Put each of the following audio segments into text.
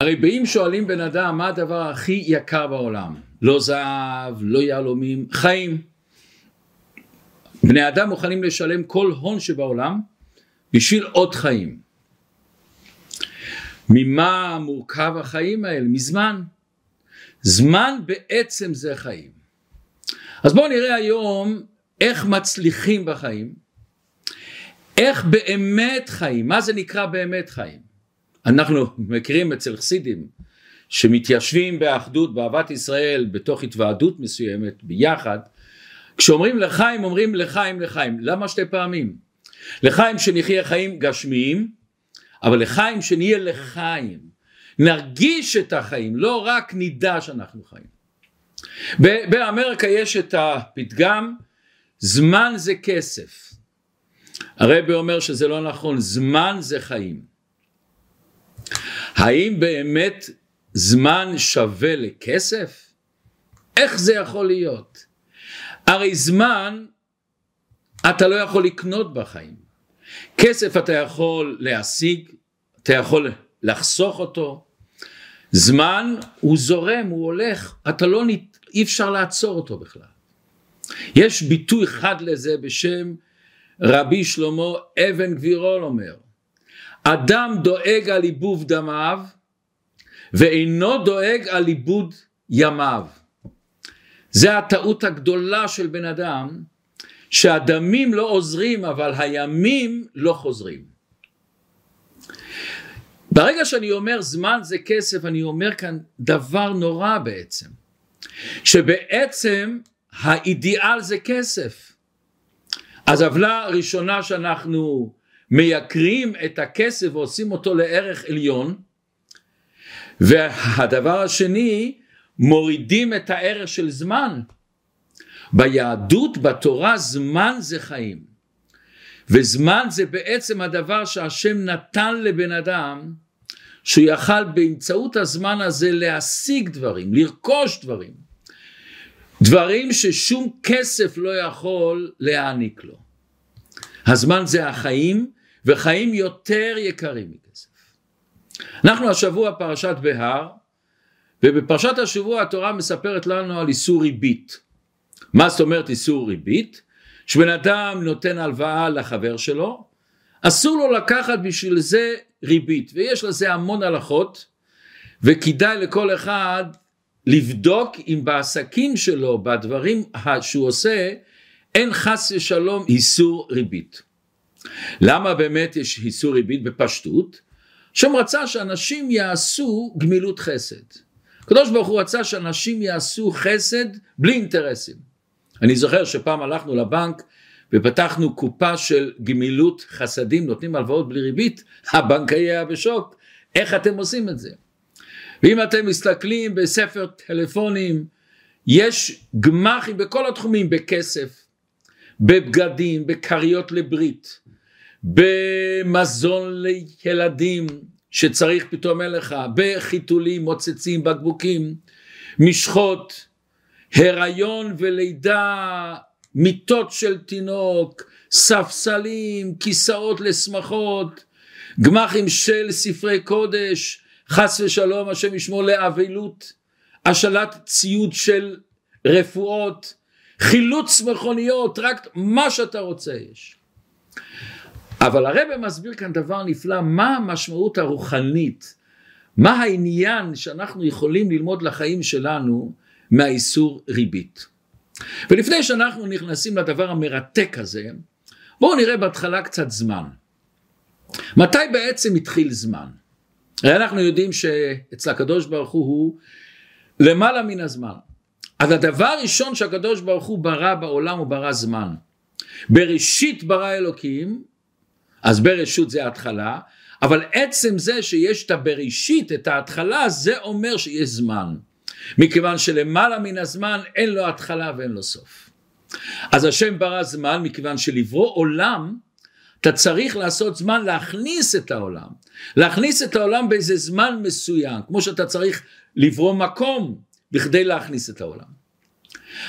הרי באים שואלים בן אדם מה הדבר הכי יקר בעולם? לא זהב, לא יהלומים, חיים. בני אדם מוכנים לשלם כל הון שבעולם בשביל עוד חיים. ממה מורכב החיים האלה? מזמן. זמן בעצם זה חיים. אז בואו נראה היום איך מצליחים בחיים, איך באמת חיים, מה זה נקרא באמת חיים. אנחנו מכירים אצל חסידים שמתיישבים באחדות באהבת ישראל בתוך התוועדות מסוימת ביחד כשאומרים לחיים אומרים לחיים לחיים. למה שתי פעמים? לחיים שנחיה חיים גשמיים אבל לחיים שנהיה לחיים. נרגיש את החיים לא רק נדע שאנחנו חיים. באמריקה יש את הפתגם זמן זה כסף הרבי אומר שזה לא נכון זמן זה חיים האם באמת זמן שווה לכסף? איך זה יכול להיות? הרי זמן אתה לא יכול לקנות בחיים. כסף אתה יכול להשיג, אתה יכול לחסוך אותו. זמן הוא זורם, הוא הולך, אתה לא, אי אפשר לעצור אותו בכלל. יש ביטוי חד לזה בשם רבי שלמה אבן גבירול אומר, אדם דואג על עיבוב דמיו ואינו דואג על עיבוד ימיו. זה הטעות הגדולה של בן אדם שהדמים לא עוזרים אבל הימים לא חוזרים. ברגע שאני אומר זמן זה כסף אני אומר כאן דבר נורא בעצם שבעצם האידיאל זה כסף אז עוולה ראשונה שאנחנו מייקרים את הכסף ועושים אותו לערך עליון והדבר השני מורידים את הערך של זמן. ביהדות בתורה זמן זה חיים. וזמן זה בעצם הדבר שהשם נתן לבן אדם שהוא יכל באמצעות הזמן הזה להשיג דברים לרכוש דברים. דברים ששום כסף לא יכול להעניק לו. הזמן זה החיים וחיים יותר יקרים מכסף. אנחנו השבוע פרשת בהר ובפרשת השבוע התורה מספרת לנו על איסור ריבית. מה זאת אומרת איסור ריבית? שבן אדם נותן הלוואה לחבר שלו אסור לו לקחת בשביל זה ריבית ויש לזה המון הלכות וכדאי לכל אחד לבדוק אם בעסקים שלו בדברים שהוא עושה אין חס ושלום איסור ריבית למה באמת יש איסור ריבית בפשטות? שם רצה שאנשים יעשו גמילות חסד. הקדוש ברוך הוא רצה שאנשים יעשו חסד בלי אינטרסים. אני זוכר שפעם הלכנו לבנק ופתחנו קופה של גמילות חסדים, נותנים הלוואות בלי ריבית, הבנקאי היה בשוק, איך אתם עושים את זה? ואם אתם מסתכלים בספר טלפונים, יש גמחים בכל התחומים, בכסף, בבגדים, בכריות לברית, במזון לילדים שצריך פתאום אין לך, בחיתולים, מוצצים, בקבוקים, משחות, הריון ולידה, מיטות של תינוק, ספסלים, כיסאות לשמחות, גמחים של ספרי קודש, חס ושלום השם ישמור לאבלות, השאלת ציוד של רפואות, חילוץ מכוניות, רק מה שאתה רוצה יש. אבל הרב מסביר כאן דבר נפלא, מה המשמעות הרוחנית, מה העניין שאנחנו יכולים ללמוד לחיים שלנו מהאיסור ריבית. ולפני שאנחנו נכנסים לדבר המרתק הזה, בואו נראה בהתחלה קצת זמן. מתי בעצם התחיל זמן? הרי אנחנו יודעים שאצל הקדוש ברוך הוא הוא למעלה מן הזמן. אז הדבר הראשון שהקדוש ברוך הוא ברא בעולם הוא ברא זמן. בראשית ברא אלוקים אז ברשות זה התחלה, אבל עצם זה שיש את הבראשית, את ההתחלה, זה אומר שיש זמן. מכיוון שלמעלה מן הזמן אין לו התחלה ואין לו סוף. אז השם ברא זמן מכיוון שלברוא עולם אתה צריך לעשות זמן להכניס את העולם. להכניס את העולם באיזה זמן מסוים, כמו שאתה צריך לברוא מקום בכדי להכניס את העולם.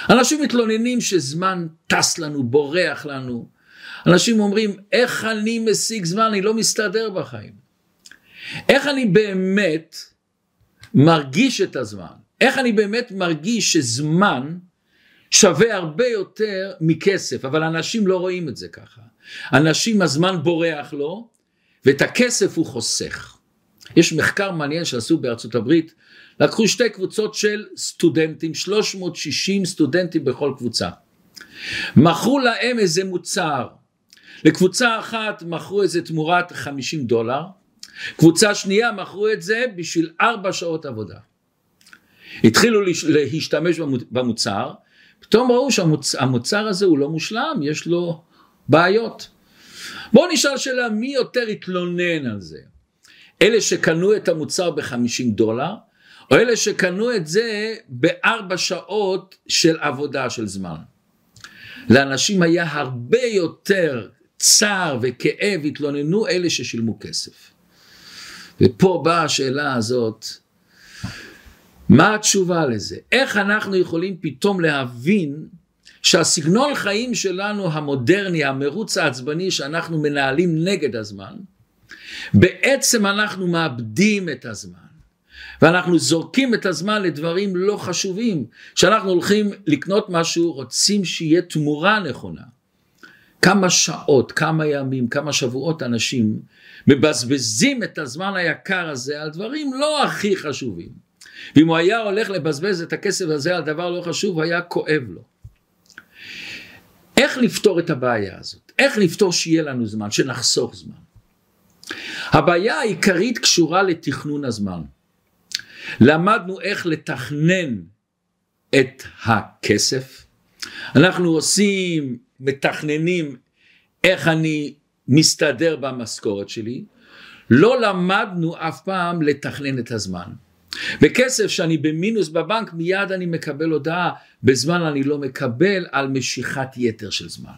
אנשים מתלוננים שזמן טס לנו, בורח לנו, אנשים אומרים, איך אני משיג זמן, אני לא מסתדר בחיים. איך אני באמת מרגיש את הזמן, איך אני באמת מרגיש שזמן שווה הרבה יותר מכסף, אבל אנשים לא רואים את זה ככה. אנשים הזמן בורח לו, ואת הכסף הוא חוסך. יש מחקר מעניין שעשו בארצות הברית, לקחו שתי קבוצות של סטודנטים, 360 סטודנטים בכל קבוצה. מכרו להם איזה מוצר, לקבוצה אחת מכרו את זה תמורת 50 דולר, קבוצה שנייה מכרו את זה בשביל ארבע שעות עבודה. התחילו להשתמש במוצר, פתאום ראו שהמוצר הזה הוא לא מושלם, יש לו בעיות. בואו נשאל שאלה, מי יותר התלונן על זה? אלה שקנו את המוצר בחמישים דולר, או אלה שקנו את זה בארבע שעות של עבודה של זמן. לאנשים היה הרבה יותר צער וכאב, התלוננו אלה ששילמו כסף. ופה באה השאלה הזאת, מה התשובה לזה? איך אנחנו יכולים פתאום להבין שהסגנון חיים שלנו המודרני, המרוץ העצבני שאנחנו מנהלים נגד הזמן, בעצם אנחנו מאבדים את הזמן. ואנחנו זורקים את הזמן לדברים לא חשובים. כשאנחנו הולכים לקנות משהו, רוצים שיהיה תמורה נכונה. כמה שעות, כמה ימים, כמה שבועות אנשים מבזבזים את הזמן היקר הזה על דברים לא הכי חשובים. ואם הוא היה הולך לבזבז את הכסף הזה על דבר לא חשוב, היה כואב לו. איך לפתור את הבעיה הזאת? איך לפתור שיהיה לנו זמן, שנחסוך זמן? הבעיה העיקרית קשורה לתכנון הזמן. למדנו איך לתכנן את הכסף, אנחנו עושים, מתכננים איך אני מסתדר במשכורת שלי, לא למדנו אף פעם לתכנן את הזמן. בכסף שאני במינוס בבנק מיד אני מקבל הודעה, בזמן אני לא מקבל על משיכת יתר של זמן.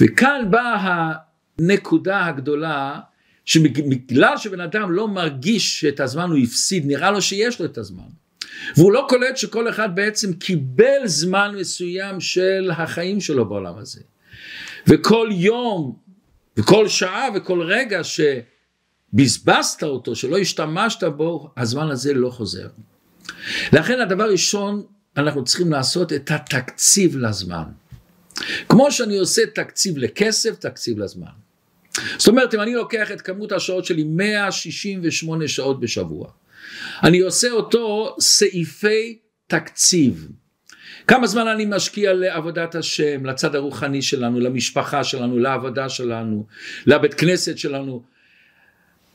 וכאן באה הנקודה הגדולה שבגלל שבן אדם לא מרגיש שאת הזמן הוא הפסיד, נראה לו שיש לו את הזמן. והוא לא קולט שכל אחד בעצם קיבל זמן מסוים של החיים שלו בעולם הזה. וכל יום וכל שעה וכל רגע שבזבזת אותו, שלא השתמשת בו, הזמן הזה לא חוזר. לכן הדבר ראשון, אנחנו צריכים לעשות את התקציב לזמן. כמו שאני עושה תקציב לכסף, תקציב לזמן. זאת אומרת, אם אני לוקח את כמות השעות שלי 168 שעות בשבוע, אני עושה אותו סעיפי תקציב. כמה זמן אני משקיע לעבודת השם, לצד הרוחני שלנו, למשפחה שלנו, לעבודה שלנו, לבית כנסת שלנו.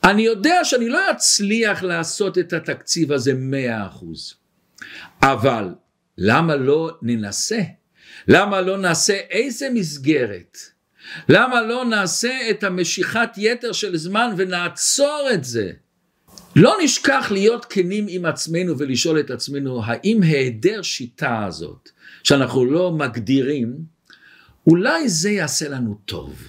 אני יודע שאני לא אצליח לעשות את התקציב הזה מאה אחוז. אבל למה לא ננסה? למה לא נעשה איזה מסגרת? למה לא נעשה את המשיכת יתר של זמן ונעצור את זה? לא נשכח להיות כנים עם עצמנו ולשאול את עצמנו האם היעדר שיטה הזאת שאנחנו לא מגדירים אולי זה יעשה לנו טוב.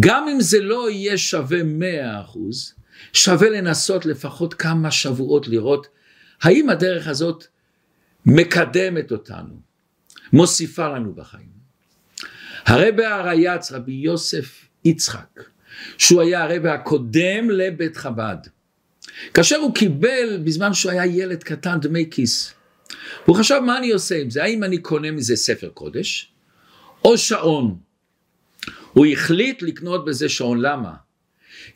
גם אם זה לא יהיה שווה מאה אחוז שווה לנסות לפחות כמה שבועות לראות האם הדרך הזאת מקדמת אותנו, מוסיפה לנו בחיים. הרבי הרייץ, רבי יוסף יצחק, שהוא היה הרבי הקודם לבית חב"ד, כאשר הוא קיבל בזמן שהוא היה ילד קטן דמי כיס, הוא חשב מה אני עושה עם זה, האם אני קונה מזה ספר קודש או שעון. הוא החליט לקנות בזה שעון, למה?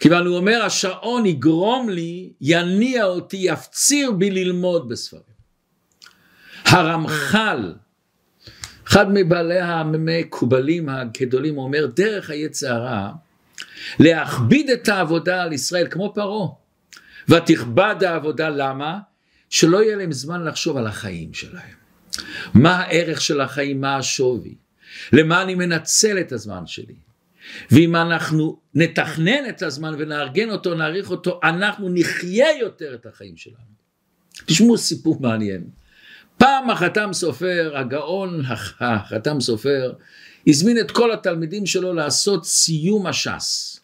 כיוון הוא אומר השעון יגרום לי, יניע אותי, יפציר בי ללמוד בספרים. הרמח"ל, אחד מבעלי המקובלים הגדולים אומר דרך היצע הרע להכביד את העבודה על ישראל כמו פרעה ותכבד העבודה למה? שלא יהיה להם זמן לחשוב על החיים שלהם. מה הערך של החיים, מה השווי, למה אני מנצל את הזמן שלי. ואם אנחנו נתכנן את הזמן ונארגן אותו, נעריך אותו, אנחנו נחיה יותר את החיים שלנו. תשמעו סיפור מעניין. פעם החתם סופר, הגאון החתם סופר, הזמין את כל התלמידים שלו לעשות סיום הש"ס.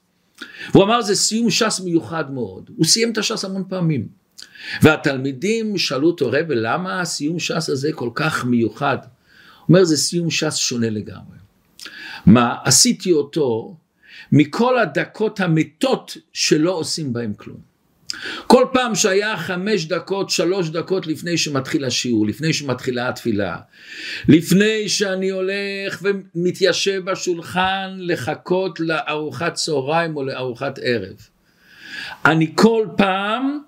הוא אמר זה סיום ש"ס מיוחד מאוד, הוא סיים את הש"ס המון פעמים. והתלמידים שאלו אותו רבי למה הסיום ש"ס הזה כל כך מיוחד? הוא אומר זה סיום ש"ס שונה לגמרי. מה עשיתי אותו מכל הדקות המתות שלא עושים בהם כלום. כל פעם שהיה חמש דקות, שלוש דקות לפני שמתחיל השיעור, לפני שמתחילה התפילה, לפני שאני הולך ומתיישב בשולחן לחכות לארוחת צהריים או לארוחת ערב, אני כל פעם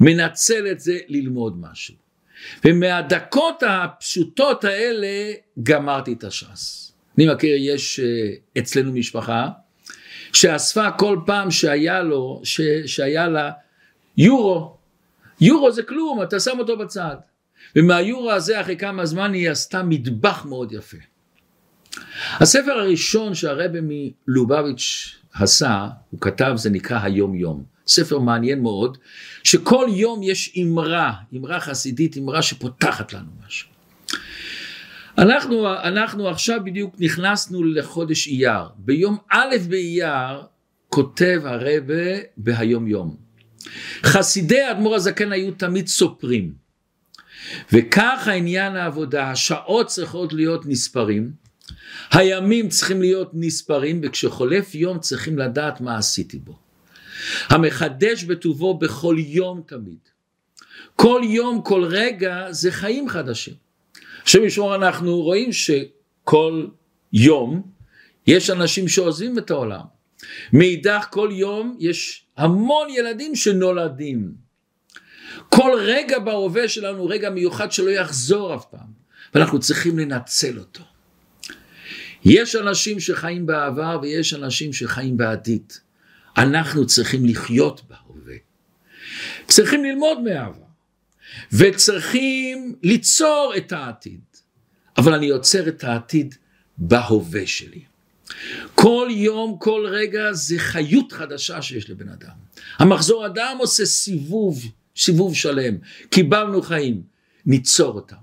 מנצל את זה ללמוד משהו. ומהדקות הפשוטות האלה גמרתי את הש"ס. אני מכיר, יש אה, אצלנו משפחה שאספה כל פעם שהיה לו, ש, שהיה לה יורו. יורו זה כלום, אתה שם אותו בצד. ומהיורו הזה אחרי כמה זמן היא עשתה מטבח מאוד יפה. הספר הראשון שהרבה מלובביץ' עשה, הוא כתב, זה נקרא היום יום. ספר מעניין מאוד, שכל יום יש אמרה, אמרה חסידית, אמרה שפותחת לנו משהו. אנחנו, אנחנו עכשיו בדיוק נכנסנו לחודש אייר. ביום א' באייר כותב הרבה בהיום יום. חסידי האדמו"ר הזקן היו תמיד סופרים. וכך העניין העבודה, השעות צריכות להיות נספרים, הימים צריכים להיות נספרים, וכשחולף יום צריכים לדעת מה עשיתי בו. המחדש בטובו בכל יום תמיד. כל יום, כל רגע, זה חיים חדשים. השם ישמור אנחנו רואים שכל יום יש אנשים שעוזבים את העולם. מאידך כל יום יש המון ילדים שנולדים. כל רגע בהווה שלנו הוא רגע מיוחד שלא יחזור אף פעם, ואנחנו צריכים לנצל אותו. יש אנשים שחיים בעבר ויש אנשים שחיים בעתיד. אנחנו צריכים לחיות בהווה. צריכים ללמוד מהעבר. וצריכים ליצור את העתיד. אבל אני יוצר את העתיד בהווה שלי. כל יום, כל רגע זה חיות חדשה שיש לבן אדם. המחזור אדם עושה סיבוב, סיבוב שלם. קיבלנו חיים, ניצור אותם.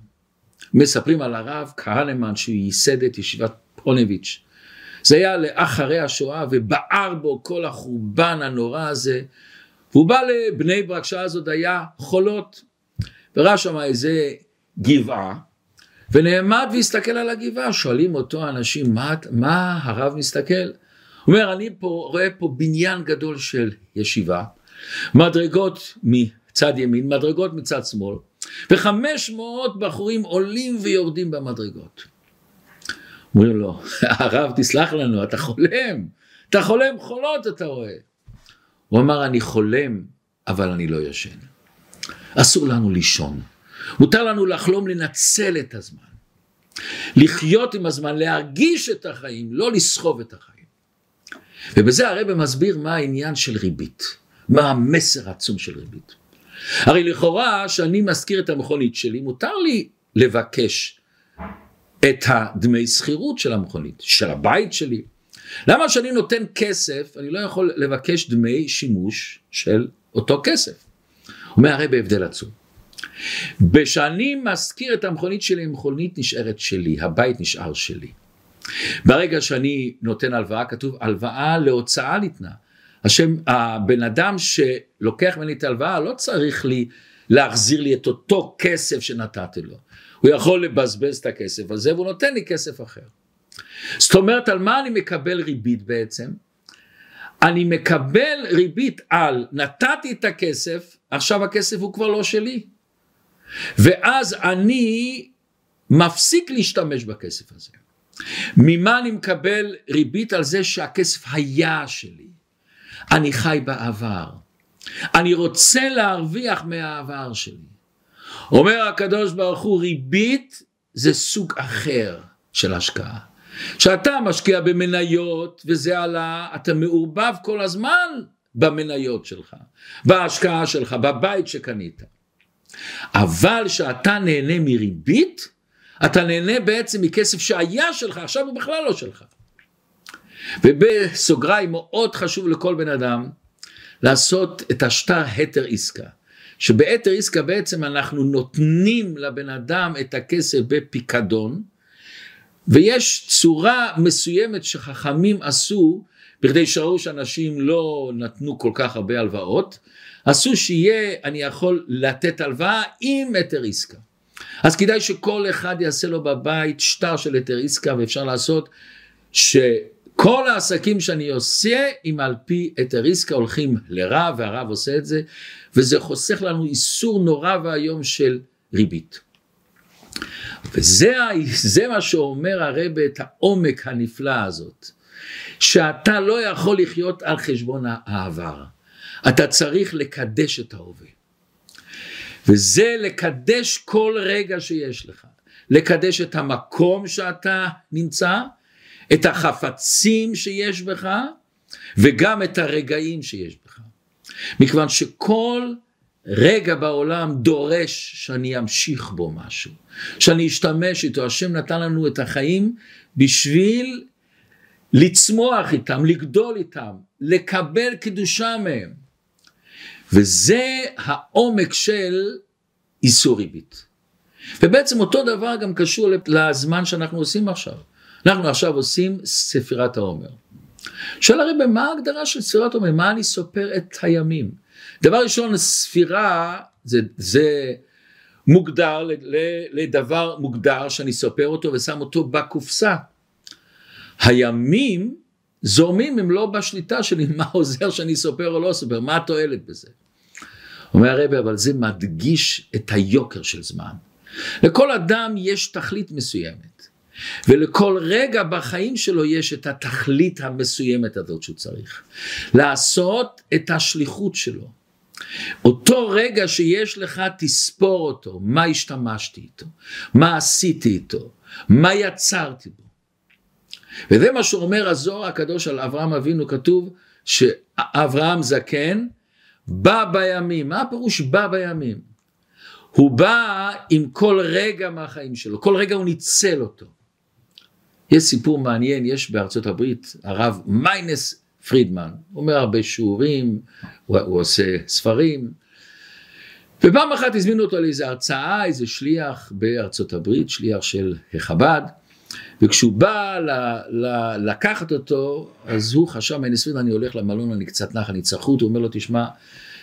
מספרים על הרב כהנמן שהוא ייסד את ישיבת פונביץ'. זה היה לאחרי השואה ובער בו כל החורבן הנורא הזה. והוא בא לבני ברק, שעה הזאת היה חולות. וראה שם איזה גבעה, ונעמד והסתכל על הגבעה, שואלים אותו אנשים, מה, מה הרב מסתכל? הוא אומר, אני פה, רואה פה בניין גדול של ישיבה, מדרגות מצד ימין, מדרגות מצד שמאל, וחמש מאות בחורים עולים ויורדים במדרגות. אומרים לו, הרב תסלח לנו, אתה חולם, אתה חולם חולות אתה רואה. הוא אמר, אני חולם, אבל אני לא ישן. אסור לנו לישון. מותר לנו לחלום לנצל את הזמן. לחיות עם הזמן, להרגיש את החיים, לא לסחוב את החיים. ובזה הרב מסביר מה העניין של ריבית, מה המסר העצום של ריבית. הרי לכאורה שאני מזכיר את המכונית שלי, מותר לי לבקש את הדמי שכירות של המכונית, של הבית שלי. למה שאני נותן כסף, אני לא יכול לבקש דמי שימוש של אותו כסף? אומר הרי בהבדל עצום. כשאני מזכיר את המכונית שלי, המכונית נשארת שלי, הבית נשאר שלי. ברגע שאני נותן הלוואה, כתוב הלוואה להוצאה ניתנה. השם, הבן אדם שלוקח ממני את ההלוואה לא צריך לי להחזיר לי את אותו כסף שנתתי לו. הוא יכול לבזבז את הכסף הזה והוא נותן לי כסף אחר. זאת אומרת על מה אני מקבל ריבית בעצם? אני מקבל ריבית על נתתי את הכסף, עכשיו הכסף הוא כבר לא שלי. ואז אני מפסיק להשתמש בכסף הזה. ממה אני מקבל ריבית על זה שהכסף היה שלי? אני חי בעבר. אני רוצה להרוויח מהעבר שלי. אומר הקדוש ברוך הוא ריבית זה סוג אחר של השקעה. כשאתה משקיע במניות וזה עלה, אתה מעורבב כל הזמן במניות שלך, בהשקעה שלך, בבית שקנית. אבל כשאתה נהנה מריבית, אתה נהנה בעצם מכסף שהיה שלך, עכשיו הוא בכלל לא שלך. ובסוגריים מאוד חשוב לכל בן אדם לעשות את השטר התר עסקה. שבהתר עסקה בעצם אנחנו נותנים לבן אדם את הכסף בפיקדון, ויש צורה מסוימת שחכמים עשו, בכדי שראו שאנשים לא נתנו כל כך הרבה הלוואות, עשו שיהיה, אני יכול לתת הלוואה עם היתר עסקה. אז כדאי שכל אחד יעשה לו בבית שטר של היתר עסקה, ואפשר לעשות ש... כל העסקים שאני עושה, אם על פי היתר עסקה הולכים לרב, והרב עושה את זה, וזה חוסך לנו איסור נורא ואיום של ריבית. וזה מה שאומר הרב את העומק הנפלא הזאת, שאתה לא יכול לחיות על חשבון העבר, אתה צריך לקדש את ההווה. וזה לקדש כל רגע שיש לך, לקדש את המקום שאתה נמצא, את החפצים שיש בך, וגם את הרגעים שיש בך. מכיוון שכל רגע בעולם דורש שאני אמשיך בו משהו, שאני אשתמש איתו. השם נתן לנו את החיים בשביל לצמוח איתם, לגדול איתם, לקבל קדושה מהם. וזה העומק של איסור ריבית. ובעצם אותו דבר גם קשור לזמן שאנחנו עושים עכשיו. אנחנו עכשיו עושים ספירת העומר. שואל הרי מה ההגדרה של ספירת העומר? מה אני סופר את הימים? דבר ראשון, ספירה זה, זה מוגדר לדבר מוגדר שאני סופר אותו ושם אותו בקופסה. הימים זורמים הם לא בשליטה שלי, מה עוזר שאני סופר או לא סופר, מה התועלת בזה? אומר הרבי, אבל זה מדגיש את היוקר של זמן. לכל אדם יש תכלית מסוימת, ולכל רגע בחיים שלו יש את התכלית המסוימת הזאת שהוא צריך. לעשות את השליחות שלו. אותו רגע שיש לך, תספור אותו, מה השתמשתי איתו, מה עשיתי איתו, מה יצרתי בו. וזה מה שאומר הזוהר הקדוש על אברהם אבינו, כתוב שאברהם זקן, בא בימים, מה הפירוש בא בימים? הוא בא עם כל רגע מהחיים שלו, כל רגע הוא ניצל אותו. יש סיפור מעניין, יש בארצות הברית, הרב מיינס פרידמן, הוא אומר הרבה שיעורים, הוא, הוא עושה ספרים, ופעם אחת הזמינו אותו לאיזו הרצאה, איזה שליח בארצות הברית, שליח של חב"ד, וכשהוא בא ל, ל, לקחת אותו, אז הוא חשב, פרידמן, אני הולך למלון, אני קצת נח, אני צחות, הוא אומר לו, תשמע,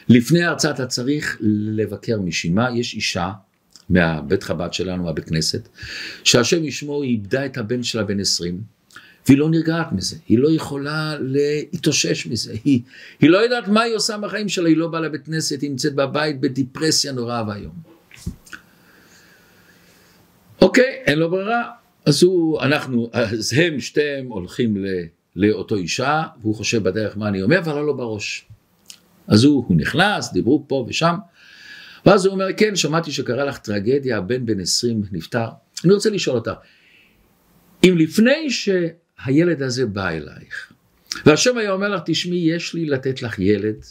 לפני ההרצאה אתה צריך לבקר מישהי, מה, יש אישה מהבית חב"ד שלנו, מהבית כנסת, שהשם ישמו, היא איבדה את הבן שלה בן 20, והיא לא נרגעת מזה, היא לא יכולה להתאושש מזה, היא, היא לא יודעת מה היא עושה בחיים שלה, היא לא באה לבית כנסת, היא נמצאת בבית בדיפרסיה נוראה ואיום. אוקיי, אין לו ברירה, אז הוא, אנחנו, אז הם שתיהם הולכים ל, לאותו אישה, והוא חושב בדרך מה אני אומר, אבל לא לו בראש. אז הוא, הוא נכנס, דיברו פה ושם, ואז הוא אומר, כן, שמעתי שקרה לך טרגדיה, הבן בן 20 נפטר. אני רוצה לשאול אותה, אם לפני שהילד הזה בא אלייך, והשם היה אומר לך, תשמעי, יש לי לתת לך ילד,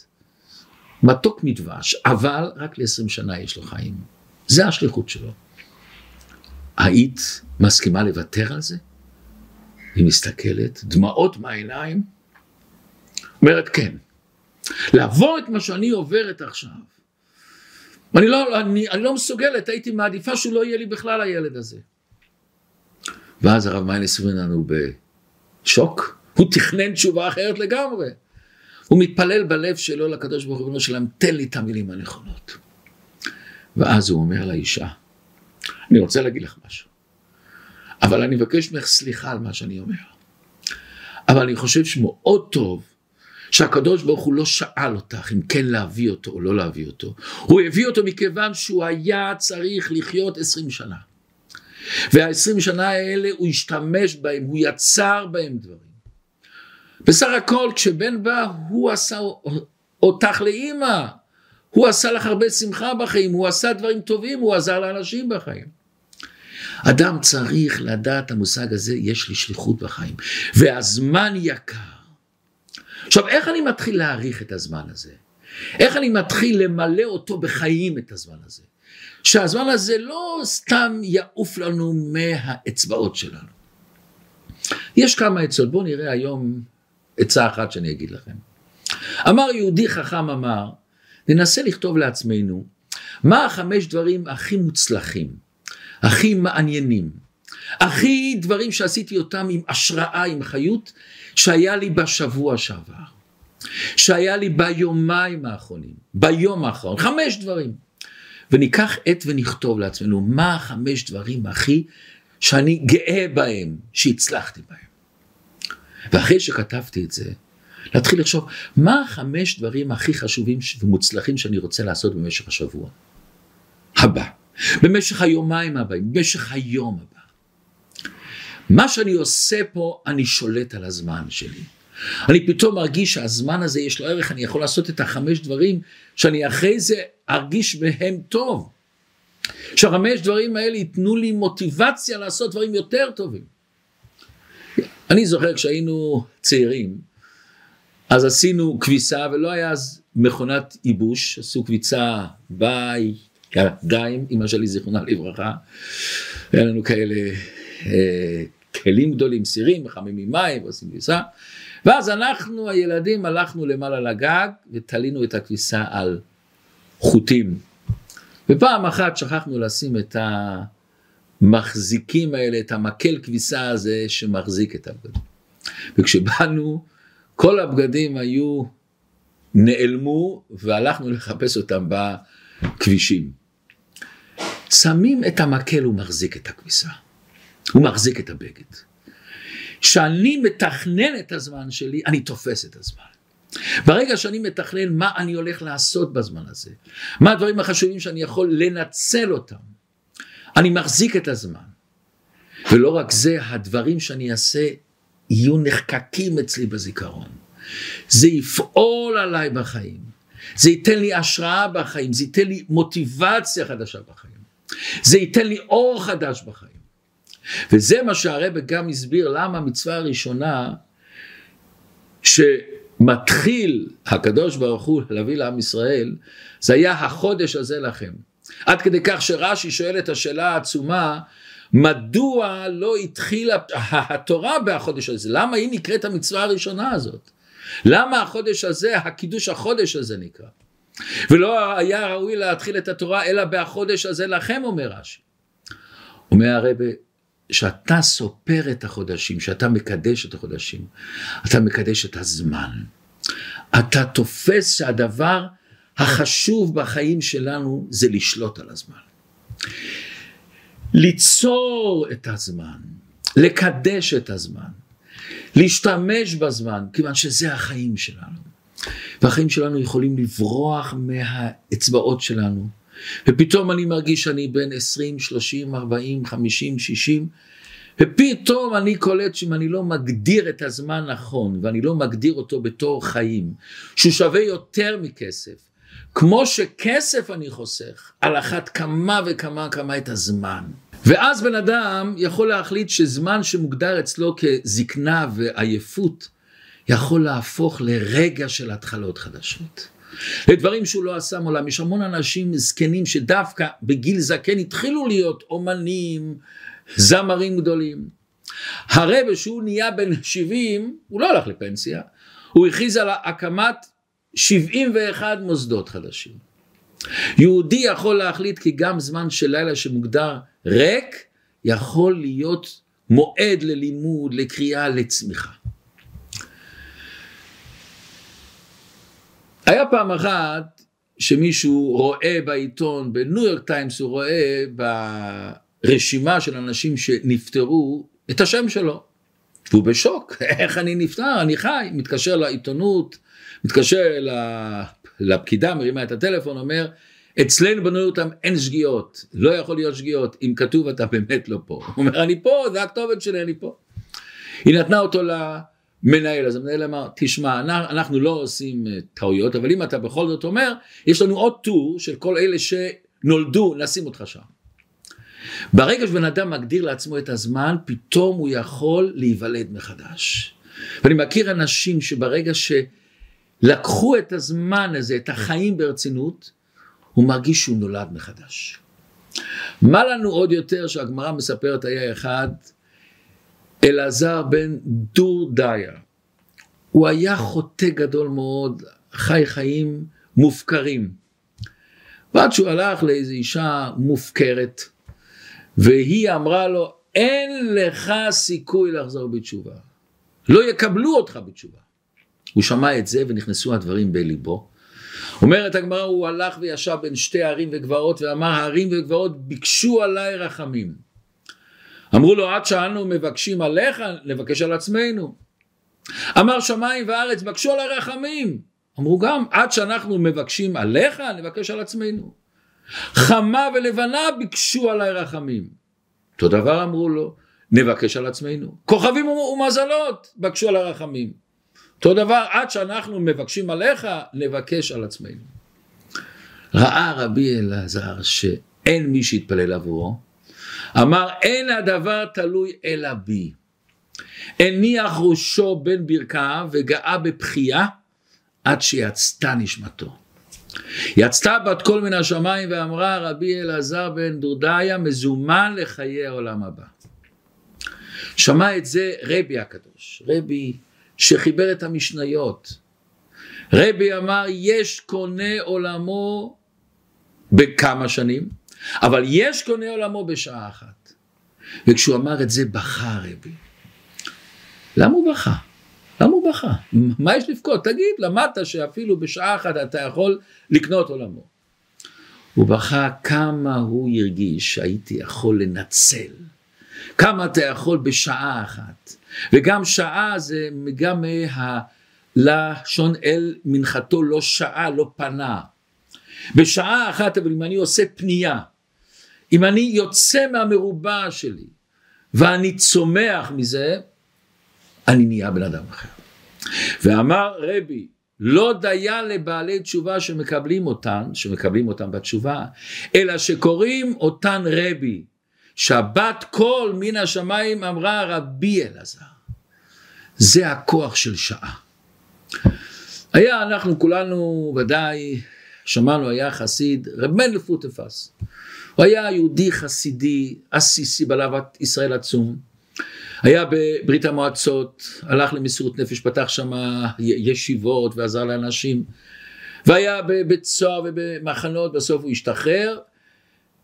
מתוק מדבש, אבל רק ל-20 שנה יש לו חיים. זה השליחות שלו. היית מסכימה לוותר על זה? היא מסתכלת, דמעות מהעיניים, אומרת כן. לעבור את מה שאני עוברת עכשיו. אני לא, אני, אני לא מסוגלת, הייתי מעדיפה שהוא לא יהיה לי בכלל הילד הזה. ואז הרב מיינס פרינן הוא בשוק, הוא תכנן תשובה אחרת לגמרי. הוא מתפלל בלב שלו לקדוש ברוך הוא שלהם, תן לי את המילים הנכונות. ואז הוא אומר לאישה, אני רוצה להגיד לך משהו, אבל אני מבקש ממך סליחה על מה שאני אומר. אבל אני חושב שמאוד טוב שהקדוש ברוך הוא לא שאל אותך אם כן להביא אותו או לא להביא אותו. הוא הביא אותו מכיוון שהוא היה צריך לחיות עשרים שנה. והעשרים שנה האלה הוא השתמש בהם, הוא יצר בהם דברים. בסך הכל כשבן בא הוא עשה אותך לאימא, הוא עשה לך הרבה שמחה בחיים, הוא עשה דברים טובים, הוא עזר לאנשים בחיים. אדם צריך לדעת המושג הזה, יש לי שליחות בחיים, והזמן יקר. עכשיו, איך אני מתחיל להעריך את הזמן הזה? איך אני מתחיל למלא אותו בחיים את הזמן הזה? שהזמן הזה לא סתם יעוף לנו מהאצבעות שלנו. יש כמה עצות, בואו נראה היום עצה אחת שאני אגיד לכם. אמר יהודי חכם אמר, ננסה לכתוב לעצמנו מה החמש דברים הכי מוצלחים, הכי מעניינים, הכי דברים שעשיתי אותם עם השראה, עם חיות, שהיה לי בשבוע שעבר, שהיה לי ביומיים האחרונים, ביום האחרון, חמש דברים. וניקח עט ונכתוב לעצמנו מה החמש דברים הכי שאני גאה בהם שהצלחתי בהם. ואחרי שכתבתי את זה, להתחיל לחשוב, מה החמש דברים הכי חשובים ומוצלחים שאני רוצה לעשות במשך השבוע הבא, במשך היומיים הבאים, במשך היום הבא. מה שאני עושה פה, אני שולט על הזמן שלי. אני פתאום מרגיש שהזמן הזה יש לו ערך, אני יכול לעשות את החמש דברים שאני אחרי זה ארגיש בהם טוב. שהחמש דברים האלה ייתנו לי מוטיבציה לעשות דברים יותר טובים. אני זוכר כשהיינו צעירים, אז עשינו כביסה ולא היה אז מכונת ייבוש, עשו כביסה בידיים, אמא שלי זיכרונה לברכה, היה לנו כאלה אה, כלים גדולים, סירים, מחממים מים ועושים כביסה, ואז אנחנו הילדים הלכנו למעלה לגג ותלינו את הכביסה על חוטים. ופעם אחת שכחנו לשים את המחזיקים האלה, את המקל כביסה הזה שמחזיק את הבגדים. וכשבאנו, כל הבגדים היו, נעלמו והלכנו לחפש אותם בכבישים. שמים את המקל, הוא מחזיק את הכביסה. הוא מחזיק את הבגד. כשאני מתכנן את הזמן שלי, אני תופס את הזמן. ברגע שאני מתכנן מה אני הולך לעשות בזמן הזה, מה הדברים החשובים שאני יכול לנצל אותם, אני מחזיק את הזמן. ולא רק זה, הדברים שאני אעשה יהיו נחקקים אצלי בזיכרון. זה יפעול עליי בחיים, זה ייתן לי השראה בחיים, זה ייתן לי מוטיבציה חדשה בחיים, זה ייתן לי אור חדש בחיים. וזה מה שהרבא גם הסביר למה המצווה הראשונה שמתחיל הקדוש ברוך הוא להביא לעם ישראל זה היה החודש הזה לכם. עד כדי כך שרש"י שואל את השאלה העצומה מדוע לא התחילה התורה בחודש הזה? למה היא נקראת המצווה הראשונה הזאת? למה החודש הזה, הקידוש החודש הזה נקרא? ולא היה ראוי להתחיל את התורה אלא בחודש הזה לכם אומר רש"י. אומר הרבה שאתה סופר את החודשים, שאתה מקדש את החודשים, אתה מקדש את הזמן. אתה תופס שהדבר החשוב בחיים שלנו זה לשלוט על הזמן. ליצור את הזמן, לקדש את הזמן, להשתמש בזמן, כיוון שזה החיים שלנו. והחיים שלנו יכולים לברוח מהאצבעות שלנו. ופתאום אני מרגיש שאני בן 20, 30, 40, 50, 60, ופתאום אני קולט שאם אני לא מגדיר את הזמן נכון, ואני לא מגדיר אותו בתור חיים, שהוא שווה יותר מכסף, כמו שכסף אני חוסך, על אחת כמה וכמה כמה את הזמן. ואז בן אדם יכול להחליט שזמן שמוגדר אצלו כזקנה ועייפות, יכול להפוך לרגע של התחלות חדשות. לדברים שהוא לא עשה מעולם. יש המון אנשים זקנים שדווקא בגיל זקן התחילו להיות אומנים, זמרים גדולים. הרבה שהוא נהיה בן 70, הוא לא הלך לפנסיה, הוא הכריז על הקמת 71 מוסדות חדשים. יהודי יכול להחליט כי גם זמן של לילה שמוגדר ריק, יכול להיות מועד ללימוד, לקריאה, לצמיחה. היה פעם אחת שמישהו רואה בעיתון, בניו יורק טיימס, הוא רואה ברשימה של אנשים שנפטרו את השם שלו. והוא בשוק, איך אני נפטר, אני חי, מתקשר לעיתונות, מתקשר לפקידה, מרימה את הטלפון, אומר, אצל ניו יורק טיימס אין שגיאות, לא יכול להיות שגיאות, אם כתוב אתה באמת לא פה. הוא אומר, אני פה, זה הכתובת שלי, אני פה. היא נתנה אותו ל... מנהל, אז המנהל אמר, תשמע, אנחנו לא עושים אה, טעויות, אבל אם אתה בכל זאת אומר, יש לנו עוד טור של כל אלה שנולדו, נשים אותך שם. ברגע שבן אדם מגדיר לעצמו את הזמן, פתאום הוא יכול להיוולד מחדש. ואני מכיר אנשים שברגע שלקחו את הזמן הזה, את החיים ברצינות, הוא מרגיש שהוא נולד מחדש. מה לנו עוד יותר שהגמרא מספרת היה אחד אלעזר בן דור דיה. הוא היה חוטא גדול מאוד, חי חיים מופקרים. ועד שהוא הלך לאיזו אישה מופקרת, והיא אמרה לו, אין לך סיכוי לחזור בתשובה. לא יקבלו אותך בתשובה. הוא שמע את זה ונכנסו הדברים בליבו. אומרת הגמרא, הוא הלך וישב בין שתי ערים וגבעות ואמר, הערים וגבעות ביקשו עליי רחמים. אמרו לו עד שאנו מבקשים עליך נבקש על עצמנו. אמר שמיים וארץ בקשו עלי רחמים אמרו גם עד שאנחנו מבקשים עליך נבקש על עצמנו. חמה ולבנה ביקשו עלי רחמים אותו דבר אמרו לו נבקש על עצמנו. כוכבים ומזלות בקשו על הרחמים. אותו דבר עד שאנחנו מבקשים עליך נבקש על עצמנו. ראה רבי אלעזר שאין מי שיתפלל עבורו אמר אין הדבר תלוי אלא בי הניח ראשו בין ברכיו וגאה בבכייה עד שיצתה נשמתו. יצתה בת קול מן השמיים ואמרה רבי אלעזר בן דודיה מזומן לחיי העולם הבא. שמע את זה רבי הקדוש, רבי שחיבר את המשניות. רבי אמר יש קונה עולמו בכמה שנים, אבל יש קונה עולמו בשעה אחת. וכשהוא אמר את זה בכה רבי. למה הוא בכה? למה הוא בכה? מה יש לבכות? תגיד, למדת שאפילו בשעה אחת אתה יכול לקנות עולמו. הוא בכה כמה הוא הרגיש שהייתי יכול לנצל, כמה אתה יכול בשעה אחת, וגם שעה זה גם מהלשון אל מנחתו לא שעה, לא פנה. בשעה אחת, אבל אם אני עושה פנייה, אם אני יוצא מהמרובע שלי, ואני צומח מזה, אני נהיה בן אדם אחר. ואמר רבי, לא דיין לבעלי תשובה שמקבלים אותן, שמקבלים אותן בתשובה, אלא שקוראים אותן רבי, שבת קול מן השמיים אמרה רבי אלעזר. זה הכוח של שעה. היה, אנחנו כולנו ודאי שמענו, היה חסיד, רב מנדל פוטפס. הוא היה יהודי חסידי, עסיסי בלהבת ישראל עצום. היה בברית המועצות, הלך למסירות נפש, פתח שם ישיבות ועזר לאנשים, והיה בבית סוהר ובמחנות, בסוף הוא השתחרר,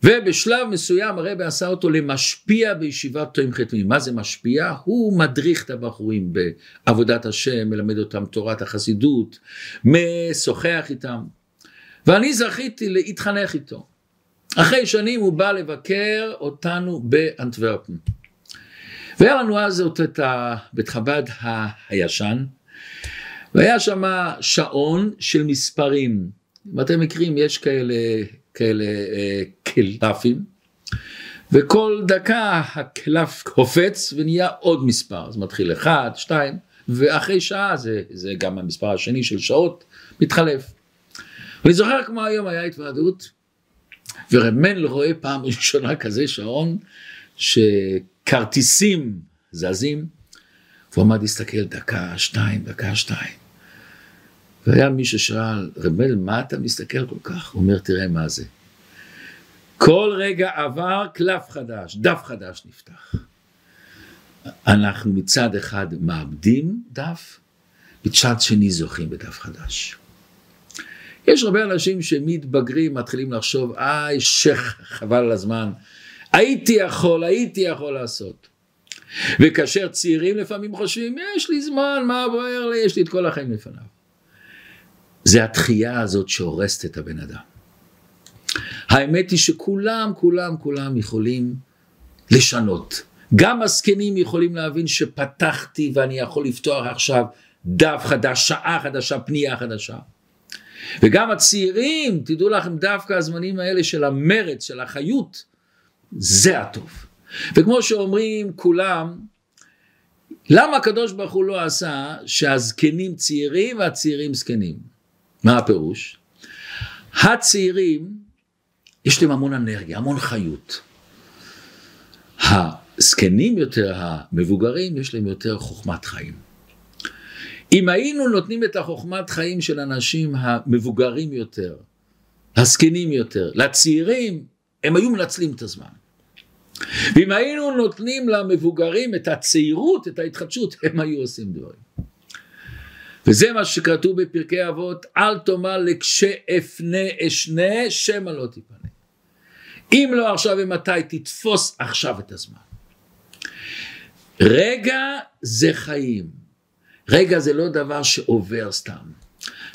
ובשלב מסוים הרבי עשה אותו למשפיע בישיבת תוים חתמים. מה זה משפיע? הוא מדריך את הבחורים בעבודת השם, מלמד אותם תורת החסידות, משוחח איתם. ואני זכיתי להתחנך איתו. אחרי שנים הוא בא לבקר אותנו באנטוורפן. והיה לנו אז את בית חב"ד הישן, והיה שם שעון של מספרים. אם אתם מכירים, יש כאלה, כאלה אה, קלפים, וכל דקה הקלף קופץ ונהיה עוד מספר, אז מתחיל אחד, שתיים, ואחרי שעה זה, זה גם המספר השני של שעות מתחלף. אני זוכר כמו היום היה התוועדות, ורב מנל רואה פעם ראשונה כזה שעון, שכרטיסים זזים, והוא עמד להסתכל דקה, שתיים, דקה, שתיים. והיה מי ששאל, רב מנל, מה אתה מסתכל כל כך? הוא אומר, תראה מה זה. כל רגע עבר קלף חדש, דף חדש נפתח. אנחנו מצד אחד מאבדים דף, מצד שני זוכים בדף חדש. יש הרבה אנשים שמתבגרים, מתחילים לחשוב, איי, שחבל על הזמן, הייתי יכול, הייתי יכול לעשות. וכאשר צעירים לפעמים חושבים, יש לי זמן, מה בוער לי, יש לי את כל החיים לפניו. זה התחייה הזאת שהורסת את הבן אדם. האמת היא שכולם, כולם, כולם יכולים לשנות. גם הזקנים יכולים להבין שפתחתי ואני יכול לפתוח עכשיו דף חדש, שעה חדשה, פנייה חדשה. וגם הצעירים, תדעו לכם, דווקא הזמנים האלה של המרץ, של החיות, זה הטוב. וכמו שאומרים כולם, למה הקדוש ברוך הוא לא עשה שהזקנים צעירים והצעירים זקנים? מה הפירוש? הצעירים, יש להם המון אנרגיה, המון חיות. הזקנים יותר, המבוגרים, יש להם יותר חוכמת חיים. אם היינו נותנים את החוכמת חיים של אנשים המבוגרים יותר, הזקנים יותר, לצעירים, הם היו מנצלים את הזמן. ואם היינו נותנים למבוגרים את הצעירות, את ההתחדשות, הם היו עושים דברים. וזה מה שכתוב בפרקי אבות, אל תאמר לכשאפנה אשנה, שמא לא תיפנה. אם לא עכשיו ומתי, תתפוס עכשיו את הזמן. רגע זה חיים. רגע זה לא דבר שעובר סתם.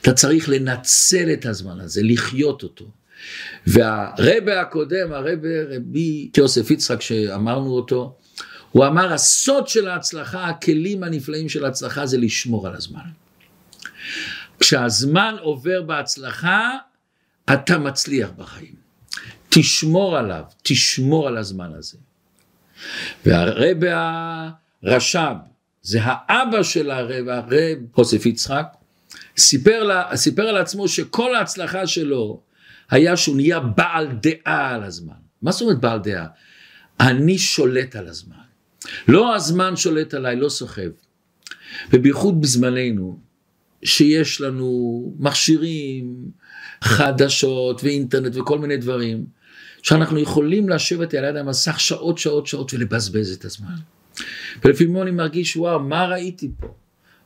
אתה צריך לנצל את הזמן הזה, לחיות אותו. והרבה הקודם, הרבה רבי יוסף יצחק שאמרנו אותו, הוא אמר הסוד של ההצלחה, הכלים הנפלאים של ההצלחה זה לשמור על הזמן. כשהזמן עובר בהצלחה, אתה מצליח בחיים. תשמור עליו, תשמור על הזמן הזה. והרבה הרש"ב, זה האבא של הרב, הרב יוסף יצחק, סיפר, לה, סיפר על עצמו שכל ההצלחה שלו היה שהוא נהיה בעל דעה על הזמן. מה זאת אומרת בעל דעה? אני שולט על הזמן. לא הזמן שולט עליי, לא סוחב. ובייחוד בזמננו, שיש לנו מכשירים, חדשות ואינטרנט וכל מיני דברים, שאנחנו יכולים לשבת על יד המסך שעות שעות שעות ולבזבז את הזמן. ולפעמים אני מרגיש וואו מה ראיתי פה?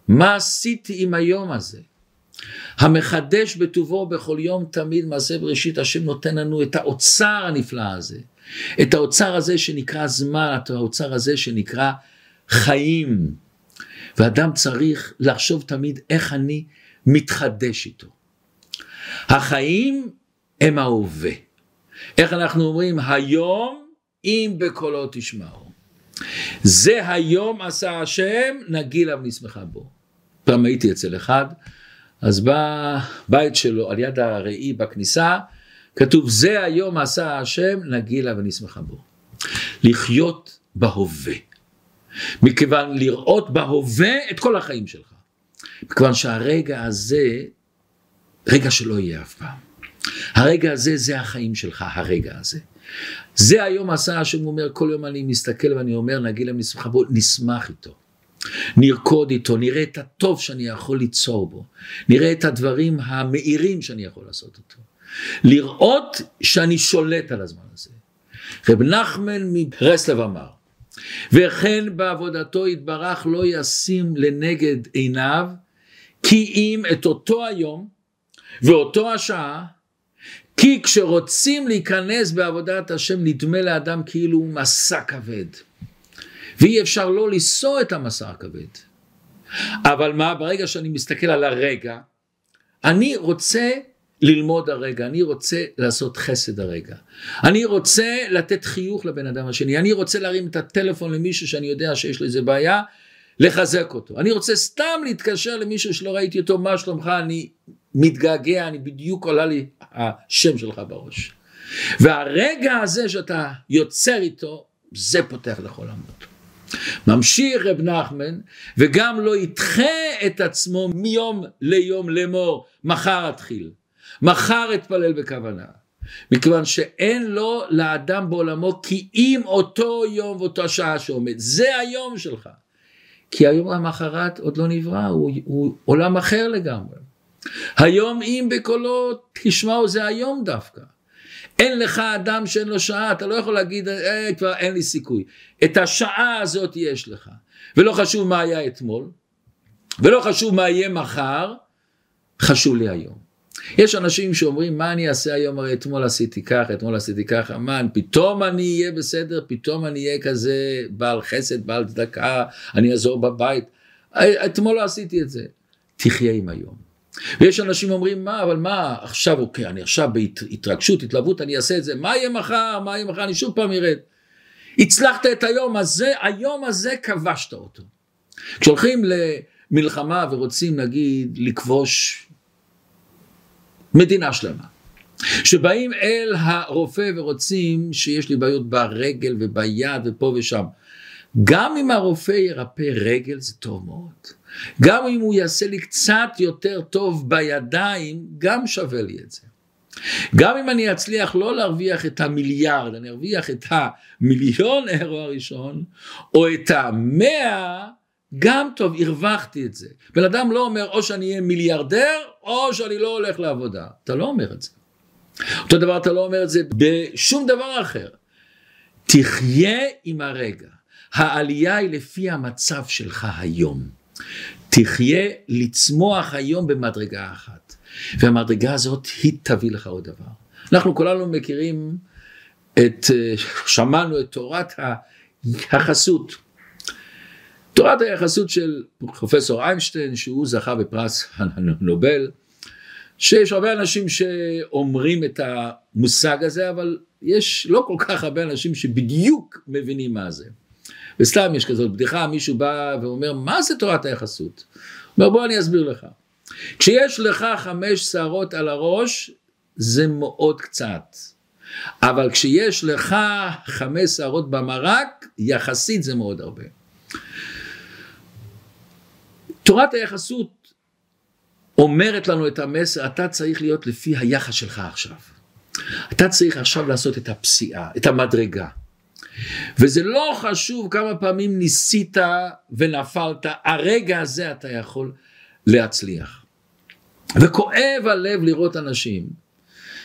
מה עשיתי עם היום הזה? המחדש בטובו בכל יום תמיד מעשה בראשית השם נותן לנו את האוצר הנפלא הזה. את האוצר הזה שנקרא זמן, את האוצר הזה שנקרא חיים. ואדם צריך לחשוב תמיד איך אני מתחדש איתו. החיים הם ההווה. איך אנחנו אומרים? היום אם בקולו תשמעו. זה היום עשה השם, נגילה ונשמחה בו. פעם הייתי אצל אחד, אז בא בית שלו על יד הראי בכניסה, כתוב זה היום עשה השם, נגילה ונשמחה בו. לחיות בהווה. מכיוון לראות בהווה את כל החיים שלך. מכיוון שהרגע הזה, רגע שלא יהיה אף פעם. הרגע הזה זה החיים שלך, הרגע הזה. זה היום עשה השם אומר, כל יום אני מסתכל ואני אומר, נגיד להם נשמח בו, נשמח איתו. נרקוד איתו, נראה את הטוב שאני יכול ליצור בו, נראה את הדברים המאירים שאני יכול לעשות אותו. לראות שאני שולט על הזמן הזה. רב נחמן מברסלב אמר, וכן בעבודתו יתברך לא ישים לנגד עיניו, כי אם את אותו היום ואותו השעה כי כשרוצים להיכנס בעבודת השם נדמה לאדם כאילו הוא מסע כבד. ואי אפשר לא לישוא את המסע הכבד. אבל מה, ברגע שאני מסתכל על הרגע, אני רוצה ללמוד הרגע, אני רוצה לעשות חסד הרגע. אני רוצה לתת חיוך לבן אדם השני, אני רוצה להרים את הטלפון למישהו שאני יודע שיש לו איזה בעיה, לחזק אותו. אני רוצה סתם להתקשר למישהו שלא ראיתי אותו, מה שלומך, אני מתגעגע, אני בדיוק עולה לי השם שלך בראש. והרגע הזה שאתה יוצר איתו, זה פותח לכל עמוד. ממשיך רב נחמן, וגם לא ידחה את עצמו מיום ליום לאמור, מחר אתחיל, מחר אתפלל בכוונה. מכיוון שאין לו לאדם בעולמו כי אם אותו יום ואותה שעה שעומד, זה היום שלך. כי היום המחרת עוד לא נברא, הוא, הוא עולם אחר לגמרי. היום אם בקולו תשמעו זה היום דווקא. אין לך אדם שאין לו שעה, אתה לא יכול להגיד, אה, כבר אין לי סיכוי. את השעה הזאת יש לך. ולא חשוב מה היה אתמול, ולא חשוב מה יהיה מחר, חשוב לי היום. יש אנשים שאומרים, מה אני אעשה היום, הרי אתמול עשיתי ככה, אתמול עשיתי ככה, מה, פתאום אני אהיה בסדר, פתאום אני אהיה כזה בעל חסד, בעל צדקה, אני אעזור בבית. אתמול לא עשיתי את זה. תחיה עם היום. ויש אנשים אומרים מה אבל מה עכשיו אוקיי אני עכשיו בהתרגשות התלהבות אני אעשה את זה מה יהיה מחר מה יהיה מחר אני שוב פעם ארד. הצלחת את היום הזה היום הזה כבשת אותו. כשהולכים למלחמה ורוצים נגיד לכבוש מדינה שלמה שבאים אל הרופא ורוצים שיש לי בעיות ברגל וביד ופה ושם גם אם הרופא ירפא רגל זה טוב מאוד גם אם הוא יעשה לי קצת יותר טוב בידיים, גם שווה לי את זה. גם אם אני אצליח לא להרוויח את המיליארד, אני ארוויח את המיליון אירו הראשון, או את המאה, גם טוב, הרווחתי את זה. בן אדם לא אומר או שאני אהיה מיליארדר, או שאני לא הולך לעבודה. אתה לא אומר את זה. אותו דבר אתה לא אומר את זה בשום דבר אחר. תחיה עם הרגע. העלייה היא לפי המצב שלך היום. תחיה לצמוח היום במדרגה אחת. והמדרגה הזאת היא תביא לך עוד דבר. אנחנו כולנו מכירים את, שמענו את תורת היחסות. תורת היחסות של פרופסור איינשטיין שהוא זכה בפרס הנובל שיש הרבה אנשים שאומרים את המושג הזה אבל יש לא כל כך הרבה אנשים שבדיוק מבינים מה זה. וסתם יש כזאת בדיחה, מישהו בא ואומר, מה זה תורת היחסות? אומר, בוא אני אסביר לך. כשיש לך חמש שערות על הראש, זה מאוד קצת. אבל כשיש לך חמש שערות במרק, יחסית זה מאוד הרבה. תורת היחסות אומרת לנו את המסר, אתה צריך להיות לפי היחס שלך עכשיו. אתה צריך עכשיו לעשות את הפסיעה, את המדרגה. וזה לא חשוב כמה פעמים ניסית ונפלת, הרגע הזה אתה יכול להצליח. וכואב הלב לראות אנשים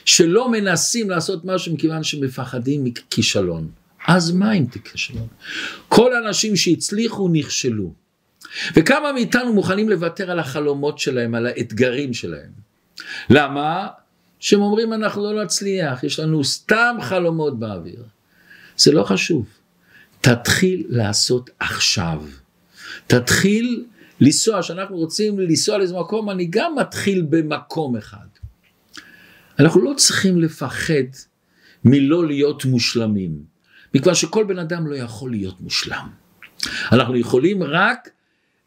שלא מנסים לעשות משהו מכיוון שמפחדים מכישלון. אז מה אם תכישלון? כל האנשים שהצליחו נכשלו. וכמה מאיתנו מוכנים לוותר על החלומות שלהם, על האתגרים שלהם. למה? שהם אומרים אנחנו לא נצליח, יש לנו סתם חלומות באוויר. זה לא חשוב. תתחיל לעשות עכשיו. תתחיל לנסוע, כשאנחנו רוצים לנסוע לאיזה מקום, אני גם מתחיל במקום אחד. אנחנו לא צריכים לפחד מלא להיות מושלמים, מכיוון שכל בן אדם לא יכול להיות מושלם. אנחנו יכולים רק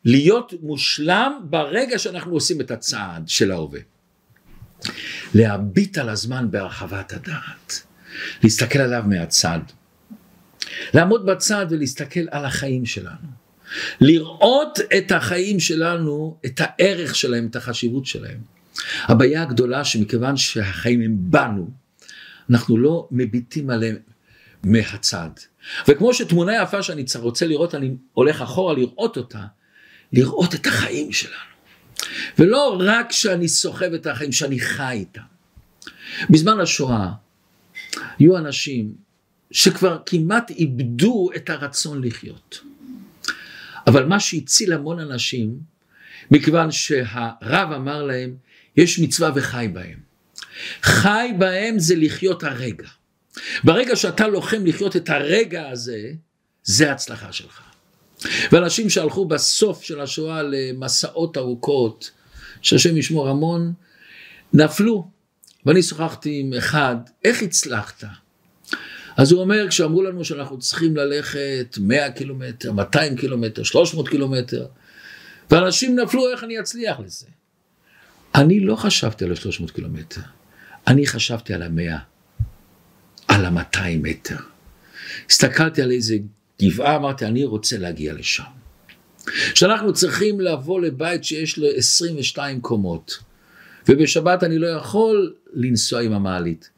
להיות מושלם ברגע שאנחנו עושים את הצעד של ההווה. להביט על הזמן בהרחבת הדעת, להסתכל עליו מהצד, לעמוד בצד ולהסתכל על החיים שלנו, לראות את החיים שלנו, את הערך שלהם, את החשיבות שלהם. הבעיה הגדולה שמכיוון שהחיים הם בנו, אנחנו לא מביטים עליהם מהצד. וכמו שתמונה יפה שאני רוצה לראות, אני הולך אחורה לראות אותה, לראות את החיים שלנו. ולא רק שאני סוחב את החיים, שאני חי איתם. בזמן השואה היו אנשים שכבר כמעט איבדו את הרצון לחיות. אבל מה שהציל המון אנשים, מכיוון שהרב אמר להם, יש מצווה וחי בהם. חי בהם זה לחיות הרגע. ברגע שאתה לוחם לחיות את הרגע הזה, זה ההצלחה שלך. ואנשים שהלכו בסוף של השואה למסעות ארוכות, שהשם ישמור המון, נפלו. ואני שוחחתי עם אחד, איך הצלחת? אז הוא אומר, כשאמרו לנו שאנחנו צריכים ללכת 100 קילומטר, 200 קילומטר, 300 קילומטר, ואנשים נפלו, איך אני אצליח לזה? אני לא חשבתי על ה-300 קילומטר, אני חשבתי על המאה, על ה-200 מטר. הסתכלתי על איזה גבעה, אמרתי, אני רוצה להגיע לשם. שאנחנו צריכים לבוא לבית שיש לו 22 קומות, ובשבת אני לא יכול לנסוע עם המעלית.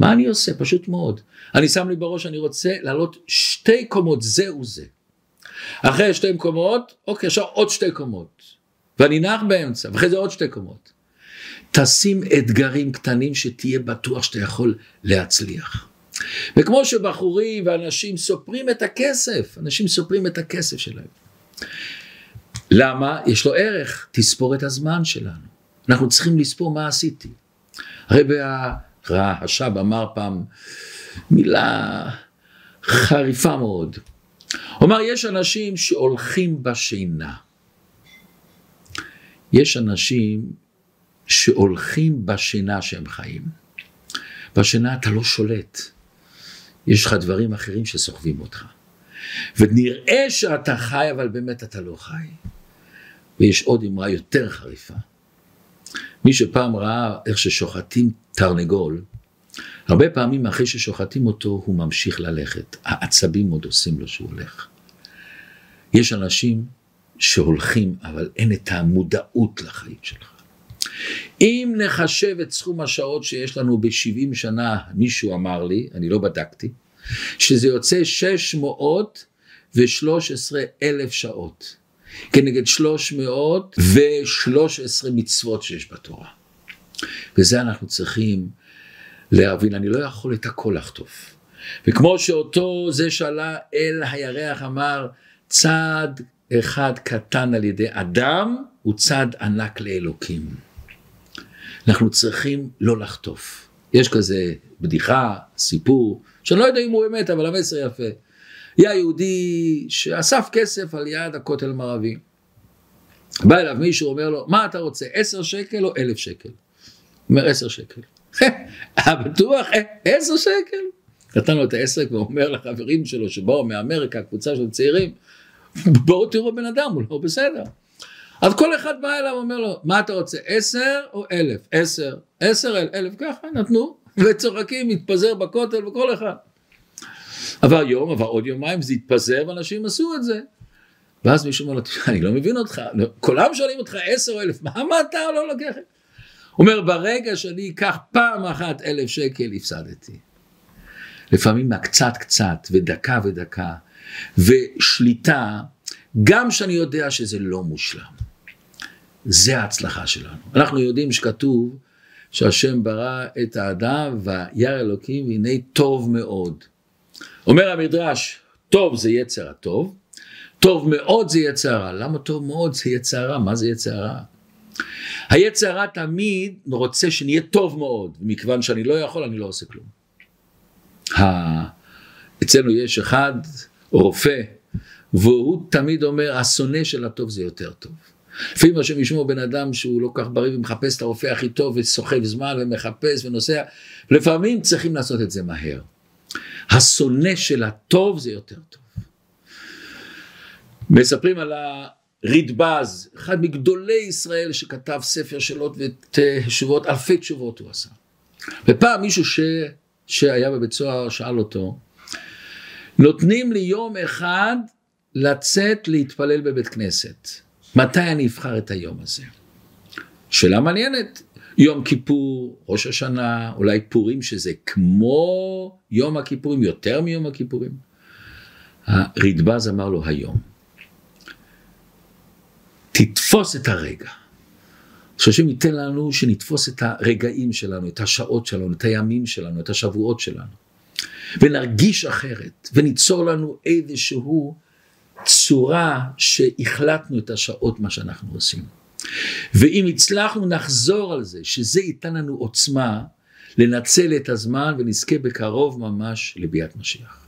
מה אני עושה? פשוט מאוד. אני שם לי בראש, אני רוצה לעלות שתי קומות, זה. אחרי שתי קומות, אוקיי, עכשיו עוד שתי קומות. ואני נח באמצע, ואחרי זה עוד שתי קומות. תשים אתגרים קטנים שתהיה בטוח שאתה יכול להצליח. וכמו שבחורים ואנשים סופרים את הכסף, אנשים סופרים את הכסף שלהם. למה? יש לו ערך, תספור את הזמן שלנו. אנחנו צריכים לספור מה עשיתי. הרבי הרש"ב אמר פעם מילה חריפה מאוד. הוא אמר, יש אנשים שהולכים בשינה. יש אנשים שהולכים בשינה שהם חיים. בשינה אתה לא שולט. יש לך דברים אחרים שסוחבים אותך. ונראה שאתה חי, אבל באמת אתה לא חי. ויש עוד אמרה יותר חריפה. מי שפעם ראה איך ששוחטים תרנגול, הרבה פעמים אחרי ששוחטים אותו הוא ממשיך ללכת. העצבים עוד עושים לו שהוא הולך. יש אנשים שהולכים, אבל אין את המודעות לחיים שלך. אם נחשב את סכום השעות שיש לנו ב-70 שנה, מישהו אמר לי, אני לא בדקתי, שזה יוצא 613 אלף שעות, כנגד 313 מצוות שיש בתורה. וזה אנחנו צריכים להבין, אני לא יכול את הכל לחטוף. וכמו שאותו זה שעלה אל הירח אמר, צעד אחד קטן על ידי אדם הוא צעד ענק לאלוקים. אנחנו צריכים לא לחטוף. יש כזה בדיחה, סיפור, שאני לא יודע אם הוא אמת, אבל המסר יפה. היה יהודי שאסף כסף על יד הכותל המערבי. בא אליו מישהו, אומר לו, מה אתה רוצה, עשר שקל או אלף שקל? אומר, עשר שקל. בטוח, עשר שקל? נתן לו את העסק ואומר לחברים שלו שבאו מאמריקה, קבוצה של צעירים, בואו תראו בן אדם, הוא לא בסדר. אז כל אחד בא אליו ואומר לו, מה אתה רוצה, עשר או אלף? עשר, עשר, אלף, ככה נתנו, וצוחקים, מתפזר בכותל וכל אחד. עבר יום, עבר עוד יומיים, זה התפזר ואנשים עשו את זה. ואז מישהו אומר לו, אני לא מבין אותך, כולם שואלים אותך עשר אלף, מה, מה אתה לא לוקח? אומר, ברגע שאני אקח פעם אחת אלף שקל, הפסדתי. לפעמים מהקצת קצת, ודקה ודקה, ושליטה, גם שאני יודע שזה לא מושלם. זה ההצלחה שלנו. אנחנו יודעים שכתוב שהשם ברא את האדם וירא אלוקים והנה טוב מאוד. אומר המדרש, טוב זה יצר הטוב, טוב מאוד זה יצר הרע. למה טוב מאוד זה יצר הרע? מה זה יצר הרע? היצר הרע תמיד רוצה שנהיה טוב מאוד, מכיוון שאני לא יכול אני לא עושה כלום. אצלנו יש אחד, רופא, והוא תמיד אומר, השונא של הטוב זה יותר טוב. לפעמים מה שהם ישמעו בן אדם שהוא לא כך בריא ומחפש את הרופא הכי טוב וסוחב זמן ומחפש ונוסע, לפעמים צריכים לעשות את זה מהר. השונא של הטוב זה יותר טוב. מספרים על הרדב"ז, אחד מגדולי ישראל שכתב ספר שאלות ותשובות, אלפי תשובות הוא עשה. ופעם מישהו ש... שהיה בבית סוהר שאל אותו, נותנים לי יום אחד לצאת להתפלל בבית כנסת. מתי אני אבחר את היום הזה? שאלה מעניינת. יום כיפור, ראש השנה, אולי פורים שזה כמו יום הכיפורים, יותר מיום הכיפורים. הרדב"ז אמר לו היום. תתפוס את הרגע. שהשם ייתן לנו שנתפוס את הרגעים שלנו, את השעות שלנו, את הימים שלנו, את השבועות שלנו. ונרגיש אחרת, וניצור לנו איזשהו צורה שהחלטנו את השעות מה שאנחנו עושים. ואם הצלחנו נחזור על זה, שזה ייתן לנו עוצמה לנצל את הזמן ונזכה בקרוב ממש לביאת משיח.